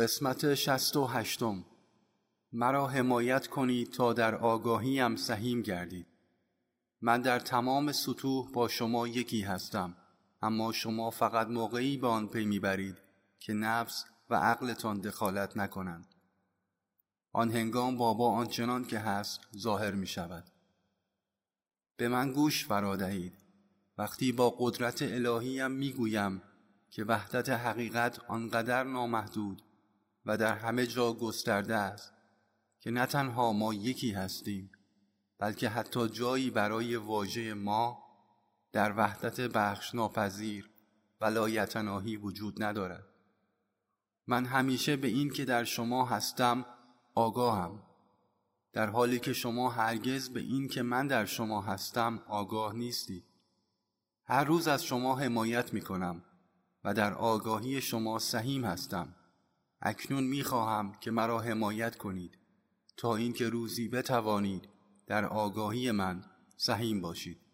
قسمت شست و هشتم. مرا حمایت کنید تا در آگاهیم سهیم گردید. من در تمام سطوح با شما یکی هستم اما شما فقط موقعی به آن پی می‌برید که نفس و عقلتان دخالت نکنند. آن هنگام بابا آنچنان که هست ظاهر می شود به من گوش فرادهید وقتی با قدرت الهیم می گویم که وحدت حقیقت آنقدر نامحدود و در همه جا گسترده است که نه تنها ما یکی هستیم بلکه حتی جایی برای واژه ما در وحدت بخش ناپذیر و لایتناهی وجود ندارد. من همیشه به این که در شما هستم آگاهم. در حالی که شما هرگز به این که من در شما هستم آگاه نیستید هر روز از شما حمایت می کنم و در آگاهی شما سهیم هستم. اکنون می خواهم که مرا حمایت کنید تا اینکه روزی بتوانید در آگاهی من سهیم باشید.